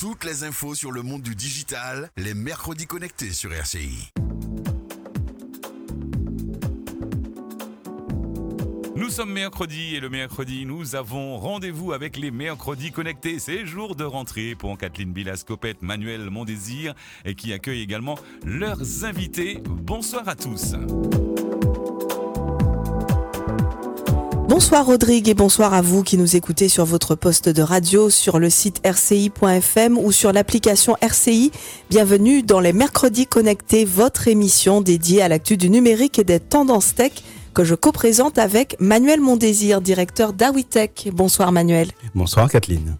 Toutes les infos sur le monde du digital, les mercredis connectés sur RCI. Nous sommes mercredi et le mercredi, nous avons rendez-vous avec les mercredis connectés. C'est jour de rentrée pour Kathleen Bilascopette, Manuel Mondésir et qui accueille également leurs invités. Bonsoir à tous. Bonsoir Rodrigue et bonsoir à vous qui nous écoutez sur votre poste de radio, sur le site rci.fm ou sur l'application RCI. Bienvenue dans les Mercredis Connectés, votre émission dédiée à l'actu du numérique et des tendances tech que je co-présente avec Manuel Mondésir, directeur d'Awitech. Bonsoir Manuel. Bonsoir Kathleen.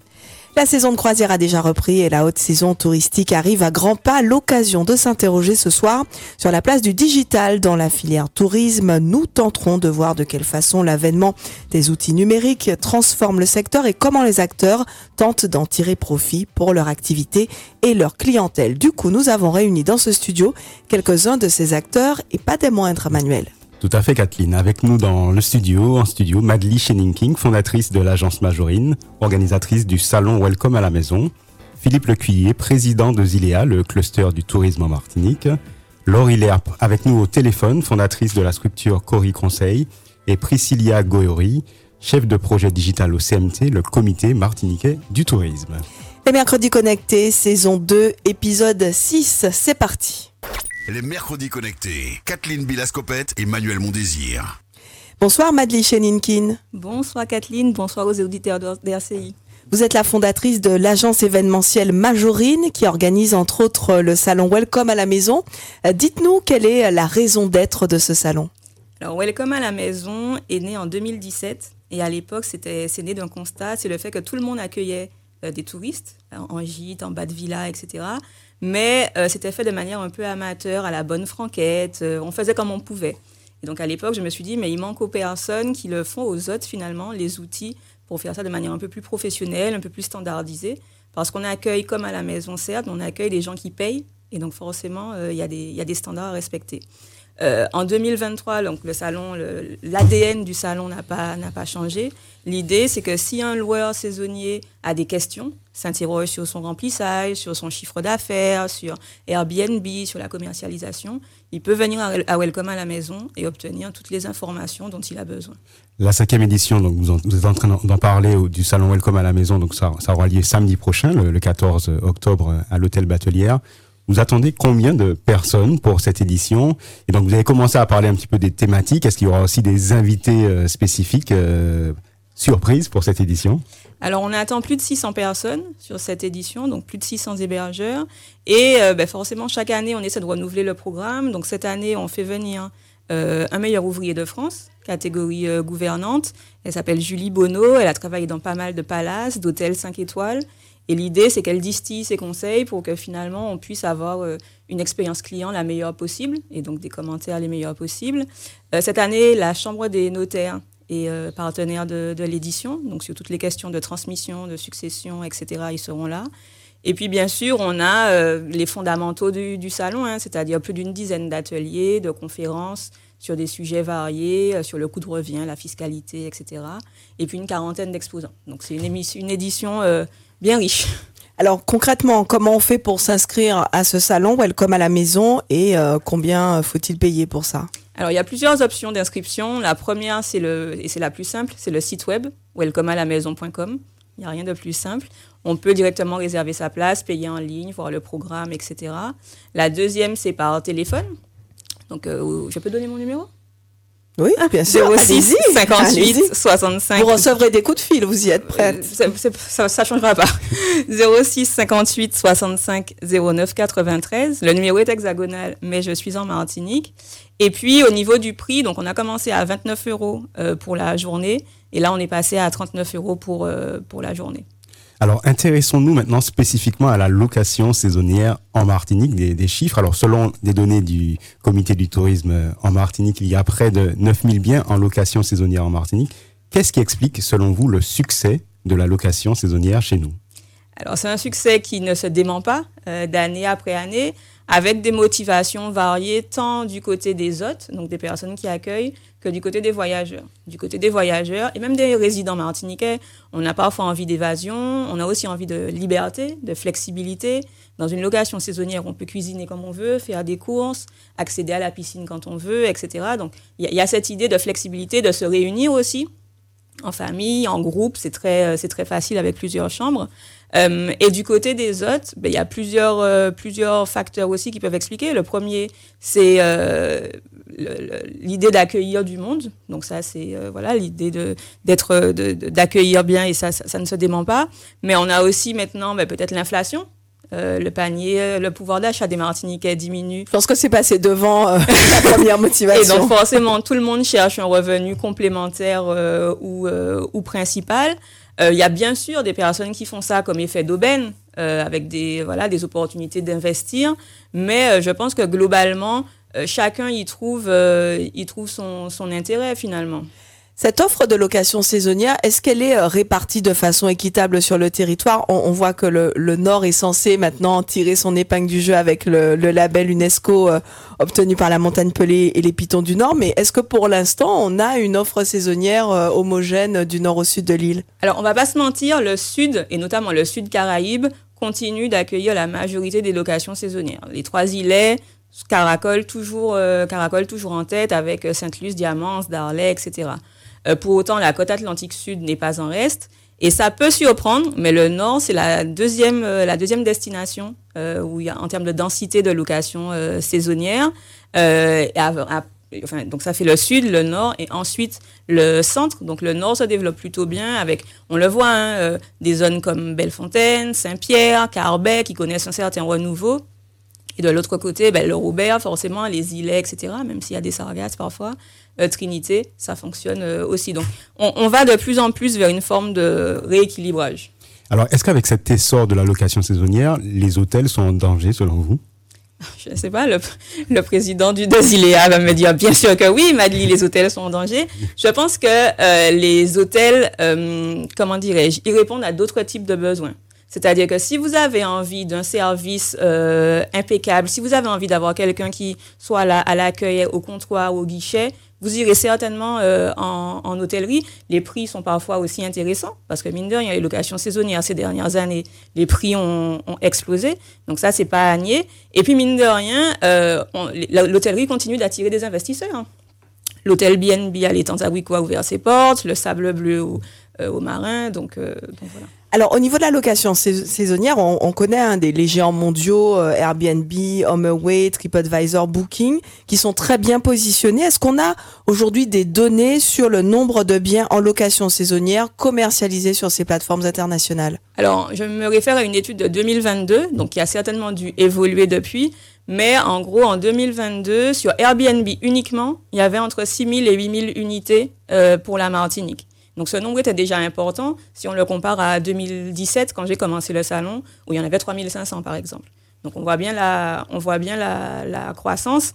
La saison de croisière a déjà repris et la haute saison touristique arrive à grands pas. L'occasion de s'interroger ce soir sur la place du digital dans la filière tourisme. Nous tenterons de voir de quelle façon l'avènement des outils numériques transforme le secteur et comment les acteurs tentent d'en tirer profit pour leur activité et leur clientèle. Du coup, nous avons réuni dans ce studio quelques-uns de ces acteurs et pas des moindres, Manuel. Tout à fait, Kathleen. Avec nous dans le studio, en studio, Madly King, fondatrice de l'agence Majorine, organisatrice du salon Welcome à la maison. Philippe Lecuyer, président de Zilea, le cluster du tourisme en Martinique. Laure Hilaire, avec nous au téléphone, fondatrice de la structure Cori Conseil. Et Priscilla Goyori, chef de projet digital au CMT, le comité martiniquais du tourisme. Les mercredis connectés, saison 2, épisode 6, c'est parti. Les mercredis connectés. Kathleen Bilascopette et Manuel Mondésir. Bonsoir Madeleine Cheninkin. Bonsoir Kathleen, bonsoir aux auditeurs de RCI. Vous êtes la fondatrice de l'agence événementielle Majorine qui organise entre autres le salon Welcome à la maison. Euh, dites-nous quelle est la raison d'être de ce salon. Alors Welcome à la maison est né en 2017 et à l'époque c'était c'est né d'un constat, c'est le fait que tout le monde accueillait euh, des touristes en gîte, en bas de villa, etc. Mais euh, c'était fait de manière un peu amateur, à la bonne franquette. Euh, on faisait comme on pouvait. Et donc à l'époque, je me suis dit, mais il manque aux personnes qui le font aux autres finalement, les outils pour faire ça de manière un peu plus professionnelle, un peu plus standardisée. Parce qu'on accueille comme à la maison, certes, on accueille des gens qui payent. Et donc forcément, euh, il y, y, a des standards à respecter. Euh, en 2023, donc le salon, l'ADN du salon n'a pas, pas changé. L'idée, c'est que si un loueur saisonnier a des questions, s'interroge sur son remplissage, sur son chiffre d'affaires, sur Airbnb, sur la commercialisation, il peut venir à, Welcome à la maison et obtenir toutes les informations dont il a besoin. La cinquième édition, donc vous, êtes en train d'en parler du salon Welcome à la maison, donc ça, aura lieu samedi prochain, le, le 14 octobre, à l'hôtel Batelière. Vous attendez combien de personnes pour cette édition? Et donc vous avez commencé à parler un petit peu des thématiques. Est-ce qu'il y aura aussi des invités euh, spécifiques euh, surprises pour cette édition? Alors, on attend plus de 600 personnes sur cette édition, donc plus de 600 hébergeurs. Et euh, ben, forcément, chaque année, on essaie de renouveler le programme. Donc, cette année, on fait venir un meilleur ouvrier de France, catégorie gouvernante. Elle s'appelle Julie Bonneau. Elle a travaillé dans pas mal de palaces, d'hôtels 5 étoiles. Et l'idée, c'est qu'elle distille ses conseils pour que finalement, on puisse avoir euh, une expérience client la meilleure possible et donc des commentaires les meilleurs possibles. Euh, cette année, la Chambre des notaires est euh, partenaire de, l'édition. Donc, sur toutes les questions de transmission, de succession, etc., ils seront là. Et puis, bien sûr, on a les fondamentaux du, salon, hein, c'est-à-dire plus d'une dizaine d'ateliers, de conférences sur des sujets variés, sur le coût de revient, la fiscalité, etc. Et puis une quarantaine d'exposants. Donc, c'est une, édition bien riche. Alors concrètement, comment on fait pour s'inscrire à ce salon Welcome à la maison et euh, combien faut-il payer pour ça? Alors il y a plusieurs options d'inscription. La première, c'est le et c'est la plus simple, c'est le site web welcomealamaison.com. Il n'y a rien de plus simple. On peut directement réserver sa place, payer en ligne, voir le programme, etc. La deuxième, c'est par téléphone. Donc, euh, je peux donner mon numéro? Oui, bien sûr. 06 58 65. Vous recevrez des coups de fil, vous y êtes prête. Euh, ça, ne changera pas. 06 58 65 09 93. Le numéro est hexagonal, mais je suis en Martinique. Et puis au niveau du prix, donc on a commencé à 29 euros euh, pour la journée, et là on est passé à 39 euros pour, euh, pour la journée. Alors, intéressons-nous maintenant spécifiquement à la location saisonnière en Martinique, des, chiffres. Alors, selon des données du comité du tourisme en Martinique, il y a près de 9000 biens en location saisonnière en Martinique. Qu'est-ce qui explique, selon vous, le succès de la location saisonnière chez nous? Alors, c'est un succès qui ne se dément pas euh, d'année après année. Avec des motivations variées tant du côté des hôtes, donc des personnes qui accueillent, que du côté des voyageurs. Du côté des voyageurs et même des résidents martiniquais, on a parfois envie d'évasion, on a aussi envie de liberté, de flexibilité. Dans une location saisonnière, on peut cuisiner comme on veut, faire des courses, accéder à la piscine quand on veut, etc. Donc il y, a cette idée de flexibilité, de se réunir aussi en famille, en groupe, c'est très, c'est très facile avec plusieurs chambres. Euh, et du côté des hôtes, ben, il y a plusieurs, euh, plusieurs facteurs aussi qui peuvent expliquer. Le premier, c'est euh, l'idée d'accueillir du monde. Donc ça, c'est euh, voilà l'idée de d'être d'accueillir bien et ça, ça, ne se dément pas. Mais on a aussi maintenant ben, peut-être l'inflation. Euh, le panier, le pouvoir d'achat des Martiniquais diminue. Je pense que c'est passé devant euh, la première motivation. Et donc forcément, tout le monde cherche un revenu complémentaire ou, ou principal. Il y a bien sûr des personnes qui font ça comme effet d'aubaine, avec des, voilà, des opportunités d'investir, mais je pense que globalement, euh, chacun y trouve, euh, y trouve son, son intérêt finalement. Cette offre de location saisonnière, est-ce qu'elle est euh, répartie de façon équitable sur le territoire? On, voit que le, le, Nord est censé maintenant tirer son épingle du jeu avec le, le label UNESCO obtenu par la Montagne Pelée et les Pitons du Nord, mais est-ce que pour l'instant on a une offre saisonnière homogène du nord au sud de l'île? Alors on va pas se mentir, le sud, et notamment le sud Caraïbe, continue d'accueillir la majorité des locations saisonnières. Les trois îlets Caracol toujours, euh, Caracol toujours en tête avec euh, Sainte-Luce, Diamance, Darley, etc. Euh, pour autant, la côte atlantique sud n'est pas en reste. Et ça peut surprendre, mais le nord, c'est la deuxième, deuxième destination où y a, en termes de densité de location saisonnière. donc ça fait le sud, le nord et ensuite le centre. Donc le nord se développe plutôt bien avec, on le voit, hein, des zones comme Bellefontaine, Saint-Pierre, Carbet qui connaissent un certain renouveau. Et de l'autre côté, ben, le Robert, forcément, les îlets, etc., même s'il y a des sargasses parfois, euh, Trinité, ça fonctionne euh, aussi. Donc, on, va de plus en plus vers une forme de rééquilibrage. Alors, est-ce qu'avec cet essor de la location saisonnière, les hôtels sont en danger selon vous? Je ne sais pas, le, président du Desiléa va me dire bien sûr que oui, Madly, les hôtels sont en danger. Je pense que euh, les hôtels, comment dirais-je, ils répondent à d'autres types de besoins. C'est-à-dire que si vous avez envie d'un service euh, impeccable, si vous avez envie d'avoir quelqu'un qui soit là à l'accueil, au comptoir, au guichet, vous irez certainement euh, en, hôtellerie. Les prix sont parfois aussi intéressants parce que mine de rien, les locations saisonnières ces dernières années, les prix ont, explosé. Donc ça, c'est pas à nier. Et puis mine de rien, euh, l'hôtellerie continue d'attirer des investisseurs. L'hôtel BNB à l'étang a ouvert ses portes, le Sable Bleu au, au Marin. Donc, donc voilà. Alors, au niveau de la location saisonnière, on, connaît un des les géants mondiaux, euh, Airbnb, HomeAway, TripAdvisor, Booking, qui sont très bien positionnés. Est-ce qu'on a aujourd'hui des données sur le nombre de biens en location saisonnière commercialisés sur ces plateformes internationales? Alors, je me réfère à une étude de 2022, donc qui a certainement dû évoluer depuis. Mais en gros, en 2022, sur Airbnb uniquement, il y avait entre 6 000 et 8 000 unités euh, pour la Martinique. Donc ce nombre était déjà important si on le compare à 2017 quand j'ai commencé le salon où il y en avait 3500 par exemple. Donc on voit bien la, on voit bien la, croissance.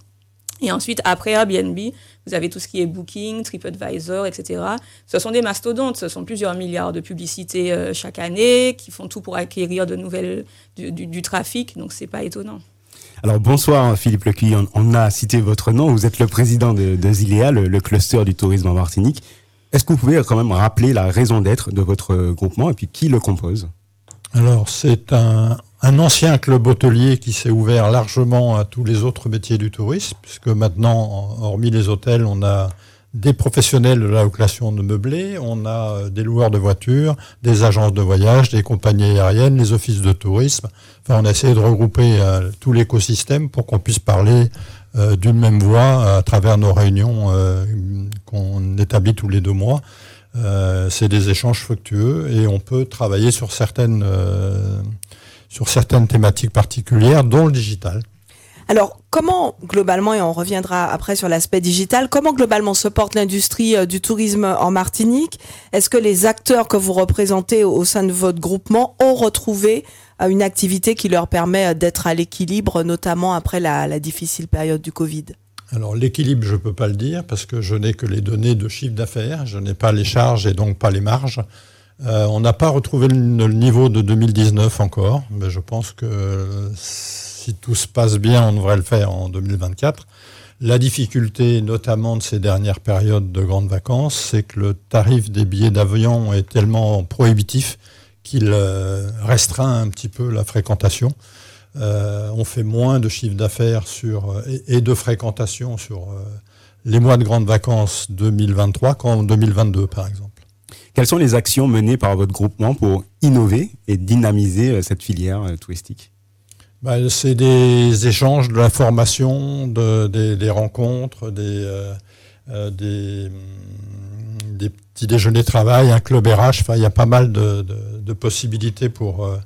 Et ensuite, après Airbnb, vous avez tout ce qui est Booking, TripAdvisor, etc. Ce sont des mastodontes, ce sont plusieurs milliards de publicités euh, chaque année qui font tout pour acquérir de nouvelles, du, trafic, donc c'est pas étonnant. Alors bonsoir Philippe Lecuy, on, a cité votre nom, vous êtes le président de, Zilea, le, cluster du tourisme en Martinique. Est-ce que vous pouvez quand même rappeler la raison d'être de votre groupement et puis qui le compose? Alors, c'est un, ancien club hôtelier qui s'est ouvert largement à tous les autres métiers du tourisme, puisque maintenant, hormis les hôtels, on a des professionnels de la location de meublés, on a euh, des loueurs de voitures, des agences de voyage, des compagnies aériennes, les offices de tourisme. Enfin, on a essayé de regrouper euh, tout l'écosystème pour qu'on puisse parler euh, d'une même voix à travers nos réunions euh, qu'on établit tous les deux mois. Euh, c'est des échanges fructueux et on peut travailler sur certaines, sur certaines thématiques particulières, dont le digital. Alors, comment globalement, et on reviendra après sur l'aspect digital, comment globalement se porte l'industrie du tourisme en Martinique? Est-ce que les acteurs que vous représentez au sein de votre groupement ont retrouvé une activité qui leur permet euh, d'être à l'équilibre, notamment après la, difficile période du Covid alors l'équilibre, je ne peux pas le dire parce que je n'ai que les données de chiffre d'affaires, je n'ai pas les charges et donc pas les marges. on n'a pas retrouvé le, niveau de 2019 encore, mais je pense que si tout se passe bien, on devrait le faire en 2024. La difficulté, notamment de ces dernières périodes de grandes vacances, c'est que le tarif des billets d'avion est tellement prohibitif qu'il euh, restreint un petit peu la fréquentation. Euh, on fait moins de chiffre d'affaires sur euh, et, de fréquentation sur les mois de grandes vacances 2023 qu'en 2022, par exemple. Quelles sont les actions menées par votre groupement pour innover et dynamiser cette filière touristique? Bah, c'est des échanges, de l'information, de, des, rencontres, des, euh, mm, des, petits déjeuners travail, un club RH. Il y a pas mal de, possibilités pour, euh,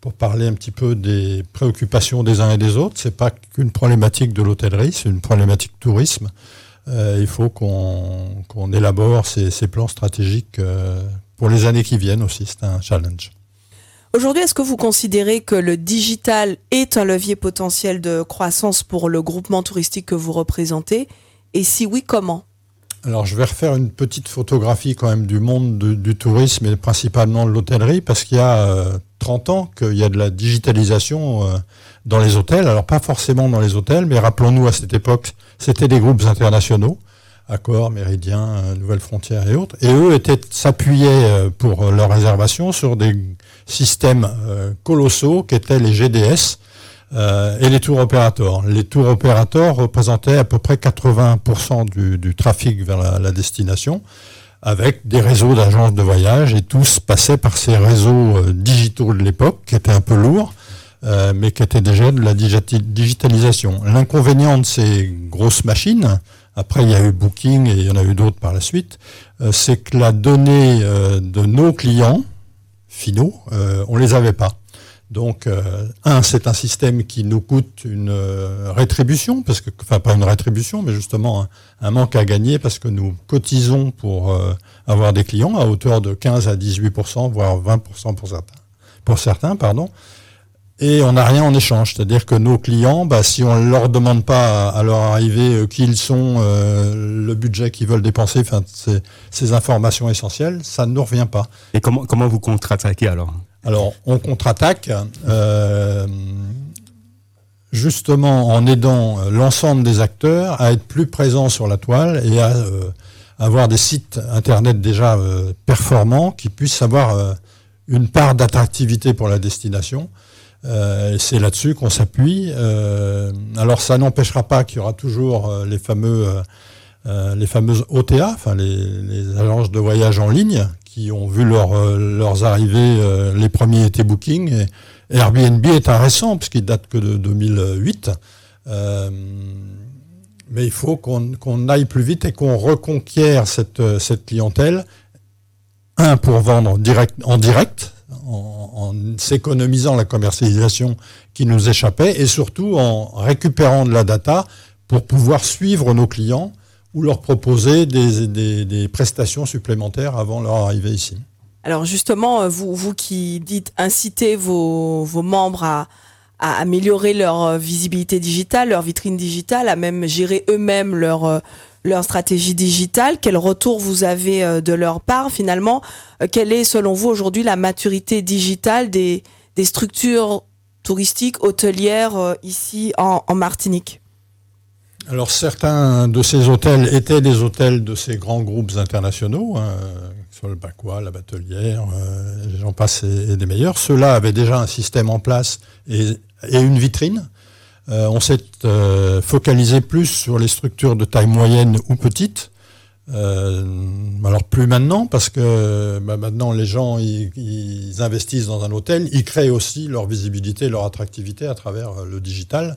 pour parler un petit peu des préoccupations des uns et des autres. C'est pas qu'une problématique de l'hôtellerie, c'est une problématique tourisme. il faut qu'on élabore ces, ces, plans stratégiques pour les années qui viennent aussi. C'est un challenge. Aujourd'hui, est-ce que vous considérez que le digital est un levier potentiel de croissance pour le groupement touristique que vous représentez? Et si oui, comment? Alors je vais refaire une petite photographie quand même du monde du, tourisme et principalement de l'hôtellerie parce qu'il y a 30 euh, ans qu'il y a de la digitalisation euh, dans les hôtels. Alors pas forcément dans les hôtels, mais rappelons-nous à cette époque, c'était des groupes internationaux, Accor, Méridien, euh, Nouvelle Frontière et autres. Et eux étaient s'appuyaient pour leur réservation sur des systèmes euh, colossaux qu'étaient les GDS euh, et les tours opérateurs. Les tours opérateurs représentaient à peu près 80% du, trafic vers la, destination avec des réseaux d'agences de voyage et tous passaient par ces réseaux euh, digitaux de l'époque qui étaient un peu lourds. mais qui étaient déjà de la digitalisation. L'inconvénient de ces grosses machines, après il y a eu Booking et il y en a eu d'autres par la suite, c'est que la donnée de nos clients, finaux, euh, on les avait pas. Donc, euh, un, c'est un système qui nous coûte une euh, rétribution, parce que, enfin, pas une rétribution, mais justement un, manque à gagner, parce que nous cotisons pour avoir des clients à hauteur de 15 à 18% voire 20 pour certains. Pour certains, pardon. Et on n'a rien en échange, c'est-à-dire que nos clients, bah, si on ne leur demande pas à, leur arrivée qui ils sont, le budget qu'ils veulent dépenser, enfin, ces informations essentielles, ça ne nous revient pas. Et comment, comment vous contre-attaquez alors? Alors, on contre-attaque euh, justement en aidant l'ensemble des acteurs à être plus présents sur la toile et à euh, avoir des sites internet déjà euh, performants qui puissent avoir une part d'attractivité pour la destination. Euh, c'est là-dessus qu'on s'appuie. Euh, alors ça n'empêchera pas qu'il y aura toujours euh, les fameux les fameuses OTA, enfin les, agences de voyage en ligne, qui ont vu leurs arrivées, les premiers étaient Booking. Et Airbnb est un récent, puisqu'il date que de 2008. mais il faut qu'on aille plus vite et qu'on reconquiert cette, cette clientèle. Un, pour vendre direct, en direct, en, s'économisant la commercialisation qui nous échappait et surtout en récupérant de la data pour pouvoir suivre nos clients ou leur proposer des, prestations supplémentaires avant leur arrivée ici. Alors justement, euh, vous, qui dites inciter vos, membres à, améliorer leur euh, visibilité digitale, leur vitrine digitale, à même gérer eux-mêmes leur, euh, stratégie digitale Quel retour vous avez de leur part finalement? Quelle est selon vous aujourd'hui la maturité digitale des, structures touristiques, hôtelières ici en, Martinique? Alors certains de ces hôtels étaient des hôtels de ces grands groupes internationaux, hein, sur le Bacois, la Batelière, j'en passe et, des meilleurs. Ceux-là avaient déjà un système en place et, une vitrine. Euh, on s'est euh, focalisé plus sur les structures de taille moyenne ou petite. Euh, alors plus maintenant, parce que bah, maintenant les gens ils, investissent dans un hôtel, ils créent aussi leur visibilité, leur attractivité à travers le digital.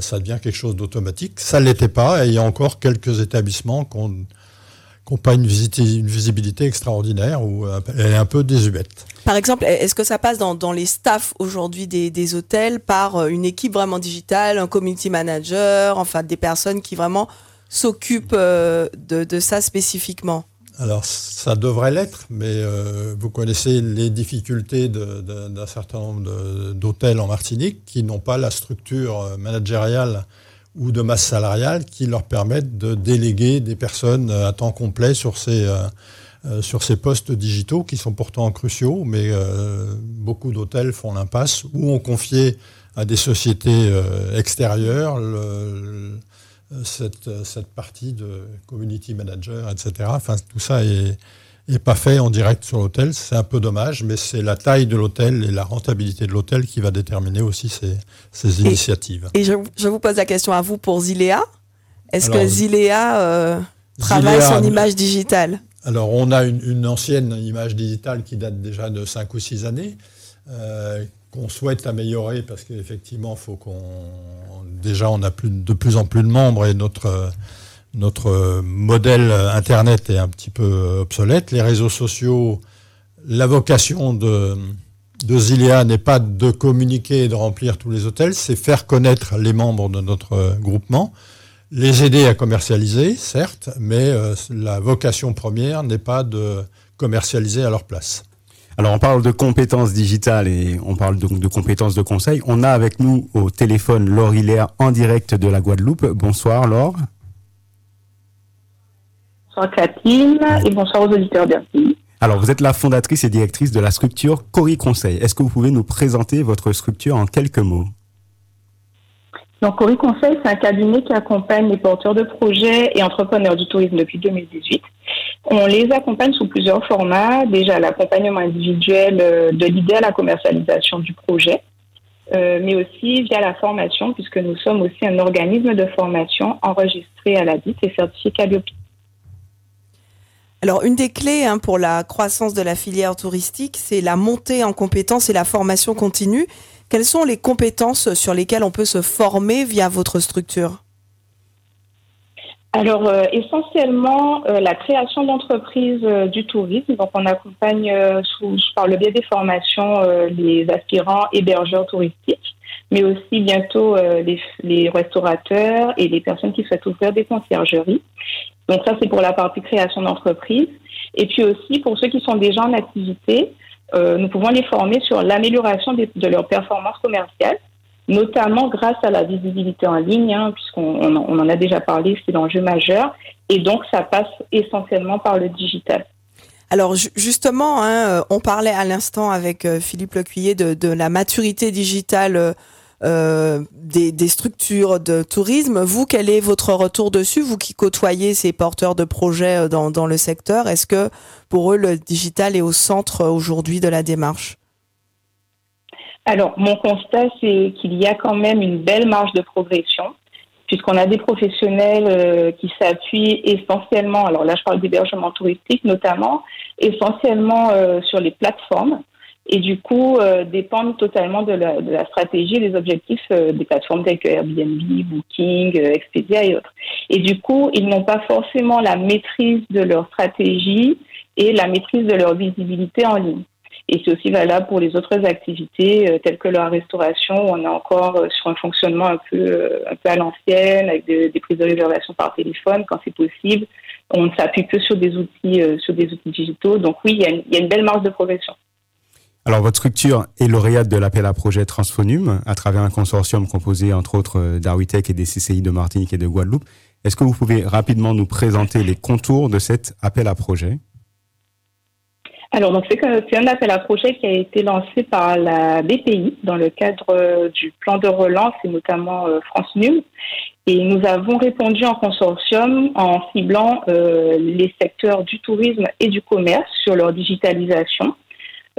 Ça devient quelque chose d'automatique. Ça ne l'était pas, et il y a encore quelques établissements qui n'ont pas une, visibilité extraordinaire ou elle est un peu désuète. Par exemple, est-ce que ça passe dans, les staffs aujourd'hui des, hôtels par euh, une équipe vraiment digitale, un community manager, enfin des personnes qui vraiment s'occupent euh, de, ça spécifiquement? Alors, ça devrait l'être, mais euh, vous connaissez les difficultés d'un certain nombre d'hôtels en Martinique qui n'ont pas la structure managériale ou de masse salariale qui leur permettent de déléguer des personnes à temps complet sur ces, sur ces postes digitaux qui sont pourtant cruciaux, mais beaucoup d'hôtels font l'impasse ou ont confié à des sociétés extérieures cette, cette, partie de community manager, etc. Enfin, tout ça est, et pas fait en direct sur l'hôtel. C'est un peu dommage, mais c'est la taille de l'hôtel et la rentabilité de l'hôtel qui va déterminer aussi ces, ces initiatives. Et, je, vous pose la question à vous pour Zilea. Est-ce que Zilea euh, travaille son image digitale? Alors, on a une, ancienne image digitale qui date déjà de 5 ou 6 années, euh, qu'on souhaite améliorer parce qu'effectivement, faut qu'on. Déjà, on a plus, de plus en plus de membres et notre notre modèle Internet est un petit peu obsolète. Les réseaux sociaux, la vocation de, de Zilea n'est pas de communiquer et de remplir tous les hôtels, c'est faire connaître les membres de notre groupement, les aider à commercialiser, certes, mais euh, la vocation première n'est pas de commercialiser à leur place. Alors on parle de compétences digitales et on parle donc de compétences de conseil. On a avec nous au téléphone Laure Hilaire en direct de la Guadeloupe. Bonsoir Laure. Bonsoir Catherine et bonsoir aux auditeurs d'RCI. Alors, vous êtes la fondatrice et directrice de la structure Cori Conseil. Est-ce que vous pouvez nous présenter votre structure en quelques mots? Donc, Cori Conseil, c'est un cabinet qui accompagne les porteurs de projets et entrepreneurs du tourisme depuis 2018. On les accompagne sous plusieurs formats. Déjà, l'accompagnement individuel euh, de l'idée à la commercialisation du projet, euh, mais aussi via la formation, puisque nous sommes aussi un organisme de formation enregistré à la DIT et certifié Calliope. Alors, une des clés hein, pour la croissance de la filière touristique, c'est la montée en compétences et la formation continue. Quelles sont les compétences sur lesquelles on peut se former via votre structure? Alors euh, essentiellement euh, la création d'entreprises euh, du tourisme. Donc on accompagne sous, par le biais des formations les aspirants hébergeurs touristiques, mais aussi bientôt les, les, restaurateurs et les personnes qui souhaitent ouvrir des conciergeries. Donc ça, c'est pour la partie création d'entreprise. Et puis aussi, pour ceux qui sont déjà en activité, euh, nous pouvons les former sur l'amélioration de, leurs performances commerciales, notamment grâce à la visibilité en ligne, hein, puisqu'on on, en a déjà parlé, c'est l'enjeu majeur. Et donc, ça passe essentiellement par le digital. Alors justement, hein, on parlait à l'instant avec euh, Philippe Lecuyer de, de la maturité digitale euh, euh, des, structures de tourisme. Vous, quel est votre retour dessus Vous qui côtoyez ces porteurs de projets euh, dans, le secteur, est-ce que pour eux, le digital est au centre euh, aujourd'hui de la démarche? Alors, mon constat, c'est qu'il y a quand même une belle marge de progression puisqu'on a des professionnels qui s'appuient essentiellement, alors là je parle d'hébergement touristique notamment, essentiellement sur les plateformes et du coup euh, dépendent totalement de la, de la, stratégie et des objectifs euh, des plateformes telles que Airbnb, Booking, euh, Expedia et autres. Et du coup, ils n'ont pas forcément la maîtrise de leur stratégie et la maîtrise de leur visibilité en ligne. Et c'est aussi valable pour les autres activités telles que la restauration on est encore sur un fonctionnement un peu, un peu à l'ancienne avec des, prises de réservation par téléphone quand c'est possible. On ne s'appuie que sur des outils, sur des outils digitaux. Donc oui, il y, a une, belle marge de progression. Alors, votre structure est lauréate de l'appel à projet Transfonum à travers un consortium composé, entre autres, euh, d'Arwitech et des CCI de Martinique et de Guadeloupe. Est-ce que vous pouvez rapidement nous présenter les contours de cet appel à projet alors, donc c'est un appel à projet qui a été lancé par la BPI dans le cadre euh, du plan de relance et notamment euh, France Num. Et nous avons répondu en consortium en ciblant les secteurs du tourisme et du commerce sur leur digitalisation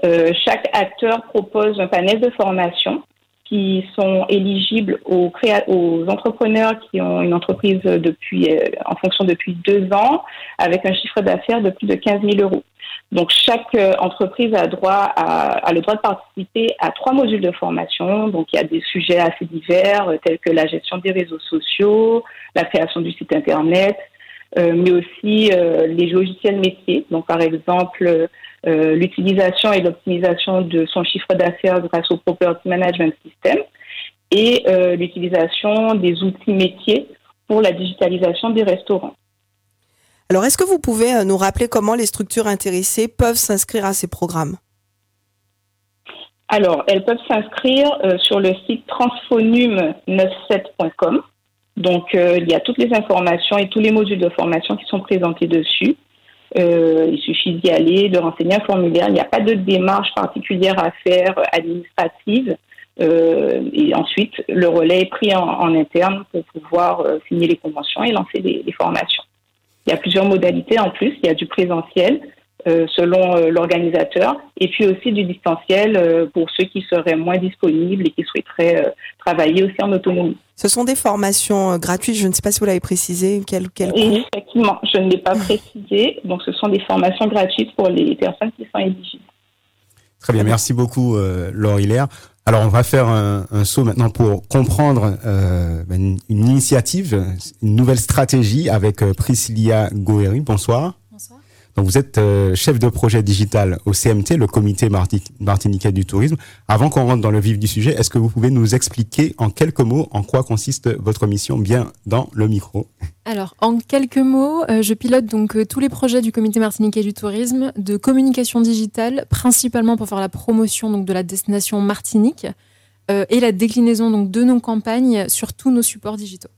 euh, chaque acteur propose un panel de formation qui sont éligibles aux, aux entrepreneurs qui ont une entreprise depuis, euh, en fonction depuis deux ans, avec un chiffre d'affaires de plus de 15 000 euros. Donc, chaque euh, entreprise a, droit à, a le droit de participer à trois modules de formation. Donc, il y a des sujets assez divers, tels que la gestion des réseaux sociaux, la création du site Internet, mais aussi les logiciels métiers. Donc, par exemple, euh, l'utilisation et l'optimisation de son chiffre d'affaires grâce au Property Management System et euh, l'utilisation des outils métiers pour la digitalisation des restaurants. Alors, est-ce que vous pouvez euh, nous rappeler comment les structures intéressées peuvent s'inscrire à ces programmes? Alors, elles peuvent s'inscrire sur le site transfonum97.com. Donc, il y a toutes les informations et tous les modules de formation qui sont présentés dessus. il suffit d'y aller, de renseigner un formulaire. Il n'y a pas de démarche particulière à faire administrative. et ensuite, le relais est pris en, interne pour pouvoir signer les conventions et lancer des, formations. Il y a plusieurs modalités en plus. Il y a du présentiel, euh, selon euh, l'organisateur, et puis aussi du distanciel euh, pour ceux qui seraient moins disponibles et qui souhaiteraient travailler aussi en autonomie. Ce sont des formations gratuites, je ne sais pas si vous l'avez précisé, quel, quel Effectivement, je ne l'ai pas précisé, donc ce sont des formations gratuites pour les personnes qui sont éligibles. Très bien, merci beaucoup Laure Hilaire. Alors on va faire un, saut maintenant pour comprendre ben, une, initiative, une nouvelle stratégie avec Priscilla Goeri. Bonsoir. Vous êtes euh, chef de projet digital au CMT, le comité martiniquais du tourisme. Avant qu'on rentre dans le vif du sujet, est-ce que vous pouvez nous expliquer en quelques mots en quoi consiste votre mission bien dans le micro? Alors en quelques mots, euh, je pilote donc euh, tous les projets du comité martiniquais du tourisme de communication digitale, principalement pour faire la promotion donc de la destination Martinique et la déclinaison donc de nos campagnes sur tous nos supports digitaux.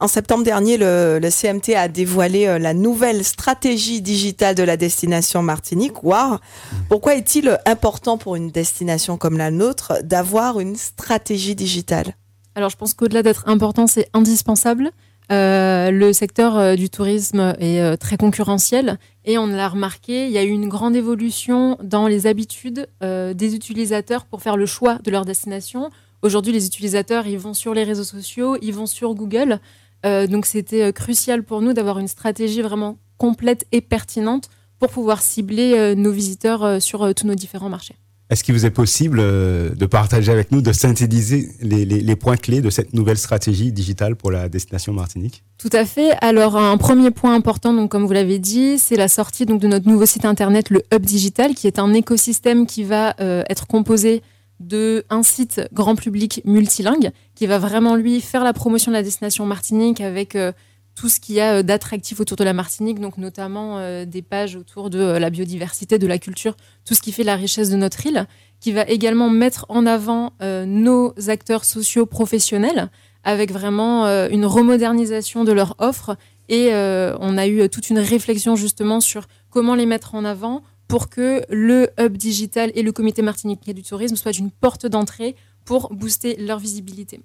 En septembre dernier, le, CMT a dévoilé euh, la nouvelle stratégie digitale de la destination Martinique, WAR. Pourquoi est-il important pour une destination comme la nôtre d'avoir une stratégie digitale? Alors je pense qu'au-delà d'être important, c'est indispensable. Euh, le secteur euh, du tourisme est très concurrentiel et on l'a remarqué, il y a eu une grande évolution dans les habitudes des utilisateurs pour faire le choix de leur destination. Aujourd'hui, les utilisateurs, ils vont sur les réseaux sociaux, ils vont sur Google. Euh, donc c'était euh, crucial pour nous d'avoir une stratégie vraiment complète et pertinente pour pouvoir cibler euh, nos visiteurs sur tous nos différents marchés. Est-ce qu'il vous est possible de partager avec nous, de synthétiser les, points clés de cette nouvelle stratégie digitale pour la destination Martinique? Tout à fait. Alors un premier point important, donc comme vous l'avez dit, c'est la sortie donc de notre nouveau site internet, le Hub Digital, qui est un écosystème qui va être composé de un site grand public multilingue qui va vraiment lui faire la promotion de la destination Martinique avec euh, tout ce qu'il y a euh, d'attractif autour de la Martinique, donc notamment euh, des pages autour de la biodiversité, de la culture, tout ce qui fait la richesse de notre île, qui va également mettre en avant nos acteurs sociaux professionnels avec vraiment une remodernisation de leur offre. Et on a eu toute une réflexion justement sur comment les mettre en avant pour que le hub digital et le comité martiniquais du tourisme soient une porte d'entrée pour booster leur visibilité.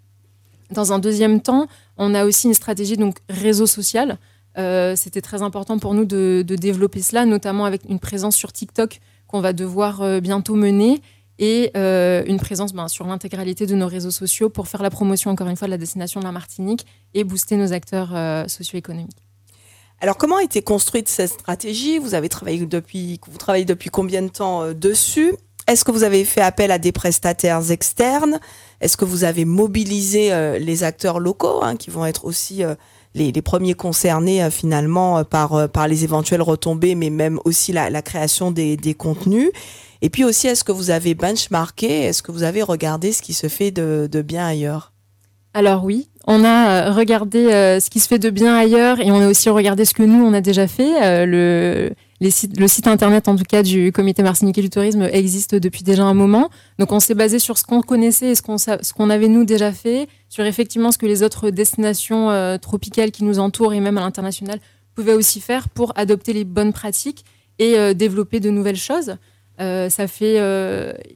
Dans un deuxième temps, on a aussi une stratégie donc réseau social. Euh, c'était très important pour nous de, développer cela, notamment avec une présence sur TikTok qu'on va devoir euh, bientôt mener et euh, une présence ben, sur l'intégralité de nos réseaux sociaux pour faire la promotion, encore une fois, de la destination de la Martinique et booster nos acteurs socio-économiques. Alors, comment a été construite cette stratégie? Vous avez travaillé depuis, vous travaillez depuis combien de temps euh, dessus? Est-ce que vous avez fait appel à des prestataires externes? Est-ce que vous avez mobilisé euh, les acteurs locaux, hein, qui vont être aussi euh, les, premiers concernés finalement par, par les éventuelles retombées, mais même aussi la, création des, contenus? Et puis aussi, est-ce que vous avez benchmarké? Est-ce que vous avez regardé ce qui se fait de, de bien ailleurs? Alors oui, on a euh, regardé euh, ce qui se fait de bien ailleurs et on a aussi regardé ce que nous, on a déjà fait. Euh, le, site internet, en tout cas, du Comité martiniquais du tourisme existe depuis déjà un moment. Donc on s'est basé sur ce qu'on connaissait et ce qu'on qu'on avait, nous, déjà fait, sur effectivement ce que les autres destinations tropicales qui nous entourent et même à l'international pouvaient aussi faire pour adopter les bonnes pratiques et développer de nouvelles choses. ça fait,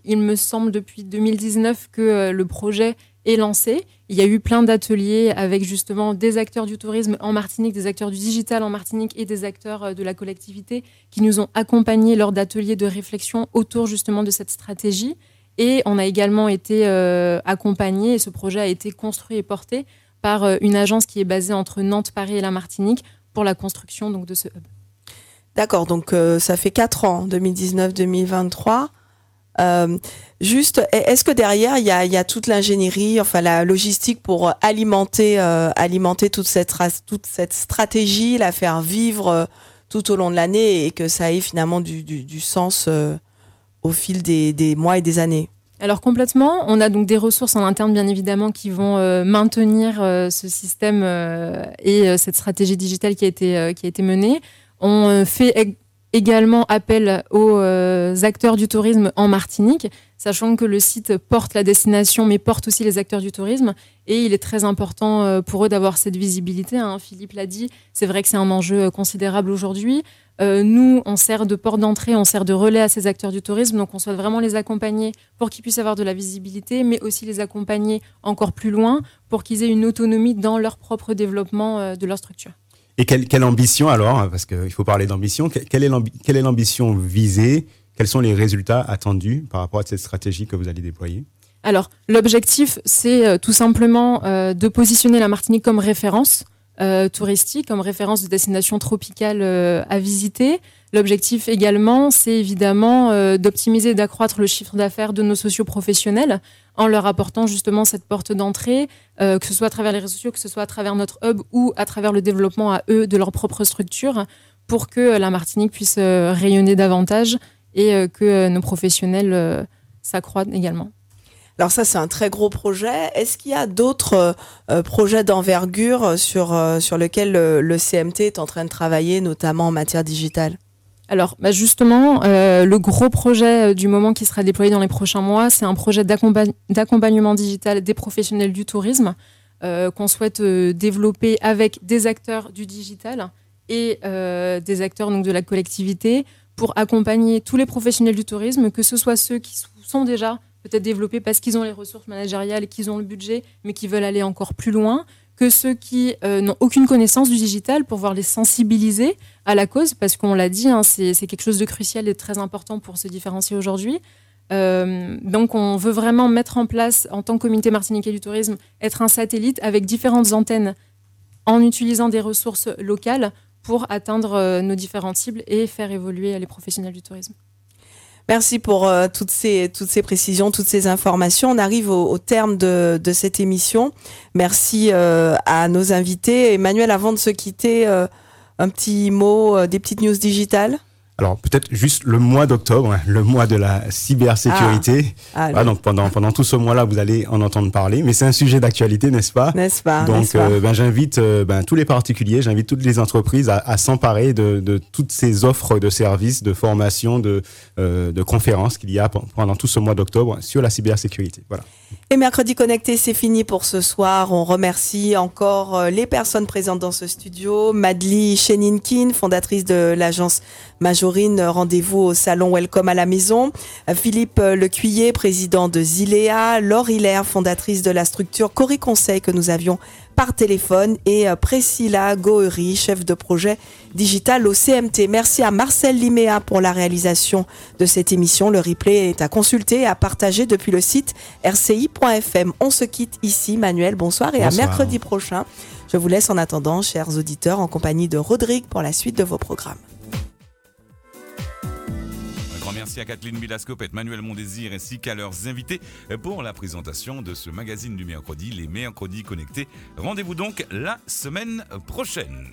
il me semble, depuis 2019 que le projet est lancé. Il y a eu plein d'ateliers avec justement des acteurs du tourisme en Martinique, des acteurs du digital en Martinique et des acteurs euh, de la collectivité qui nous ont accompagnés lors d'ateliers de réflexion autour justement de cette stratégie. Et on a également été euh, accompagnés, et ce projet a été construit et porté par euh, une agence qui est basée entre Nantes, Paris et la Martinique pour la construction donc, de ce hub. D'accord, donc ça fait 4 ans, 2019-2023. Euh, juste, est-ce que derrière il y a, toute l'ingénierie, enfin la logistique pour alimenter, euh, alimenter toute cette toute cette stratégie, la faire vivre euh, tout au long de l'année et que ça ait finalement du, sens au fil des, mois et des années? Alors complètement, on a donc des ressources en interne bien évidemment qui vont maintenir ce système et cette stratégie digitale qui a été qui a été menée. On fait également appel aux acteurs du tourisme en Martinique, sachant que le site porte la destination, mais porte aussi les acteurs du tourisme. Et il est très important pour eux d'avoir cette visibilité. Hein. Philippe l'a dit, c'est vrai que c'est un enjeu considérable aujourd'hui. Euh, nous, on sert de porte d'entrée, on sert de relais à ces acteurs du tourisme, donc on souhaite vraiment les accompagner pour qu'ils puissent avoir de la visibilité, mais aussi les accompagner encore plus loin pour qu'ils aient une autonomie dans leur propre développement euh, de leur structure. Et quelle, ambition alors Parce qu'il faut parler d'ambition. Quelle est l'ambition visée Quels sont les résultats attendus par rapport à cette stratégie que vous allez déployer? Alors, l'objectif, c'est euh, tout simplement de positionner la Martinique comme référence euh, touristique comme référence de destination tropicale euh, à visiter. L'objectif également, c'est évidemment euh, d'optimiser et d'accroître le chiffre d'affaires de nos socioprofessionnels en leur apportant justement cette porte d'entrée, que ce soit à travers les réseaux sociaux, que ce soit à travers notre hub ou à travers le développement à eux de leur propre structure, pour que la Martinique puisse rayonner davantage et que nos professionnels s'accroissent également. Alors ça, c'est un très gros projet. Est-ce qu'il y a d'autres euh, euh, projets d'envergure sur, euh, sur lesquels le, CMT est en train de travailler, notamment en matière digitale? Alors bah, justement, le gros projet du moment qui sera déployé dans les prochains mois, c'est un projet d'accompagnement digital des professionnels du tourisme qu'on souhaite développer avec des acteurs du digital et des acteurs donc, de la collectivité pour accompagner tous les professionnels du tourisme, que ce soit ceux qui sont déjà peut-être développer parce qu'ils ont les ressources managériales et qu'ils ont le budget, mais qui veulent aller encore plus loin, que ceux qui euh, n'ont aucune connaissance du digital pour voir les sensibiliser à la cause, parce qu'on l'a dit, hein, c'est quelque chose de crucial et de très important pour se différencier aujourd'hui. Euh, donc on veut vraiment mettre en place, en tant que comité martiniquais du tourisme, être un satellite avec différentes antennes en utilisant des ressources locales pour atteindre euh, nos différentes cibles et faire évoluer les professionnels du tourisme. Merci pour euh, toutes, ces, toutes ces précisions, toutes ces informations. On arrive au, terme de, de, cette émission. Merci euh, à nos invités. Emmanuel, avant de se quitter, euh, un petit mot des petites news digitales? Alors peut-être juste le mois d'octobre, hein, le mois de la cybersécurité. Ah. Ah, donc pendant pendant tout ce mois-là, vous allez en entendre parler, mais c'est un sujet d'actualité, n'est-ce pas? N'est-ce pas Donc euh, ben j'invite euh, ben, tous les particuliers, j'invite toutes les entreprises à, s'emparer de, de, toutes ces offres de services, de formation, de euh, de conférences qu'il y a pendant tout ce mois d'octobre sur la cybersécurité. Voilà. Et mercredi connecté, c'est fini pour ce soir. On remercie encore les personnes présentes dans ce studio, Madly Cheninkin, fondatrice de l'agence Majorine, rendez-vous au salon Welcome à la maison. Philippe Lecuyer, président de Zilea. Laure Hilaire, fondatrice de la structure Cori Conseil que nous avions par téléphone. Et Priscilla Goery, chef de projet digital au CMT. Merci à Marcel Liméa pour la réalisation de cette émission. Le replay est à consulter et à partager depuis le site rci.fm. On se quitte ici. Manuel, bonsoir et à mercredi prochain. Je vous laisse en attendant, chers auditeurs, en compagnie de Rodrigue pour la suite de vos programmes. Merci à Kathleen Bilascopette, Manuel Mondésir ainsi qu'à leurs invités pour la présentation de ce magazine du mercredi, les mercredis connectés. Rendez-vous donc la semaine prochaine.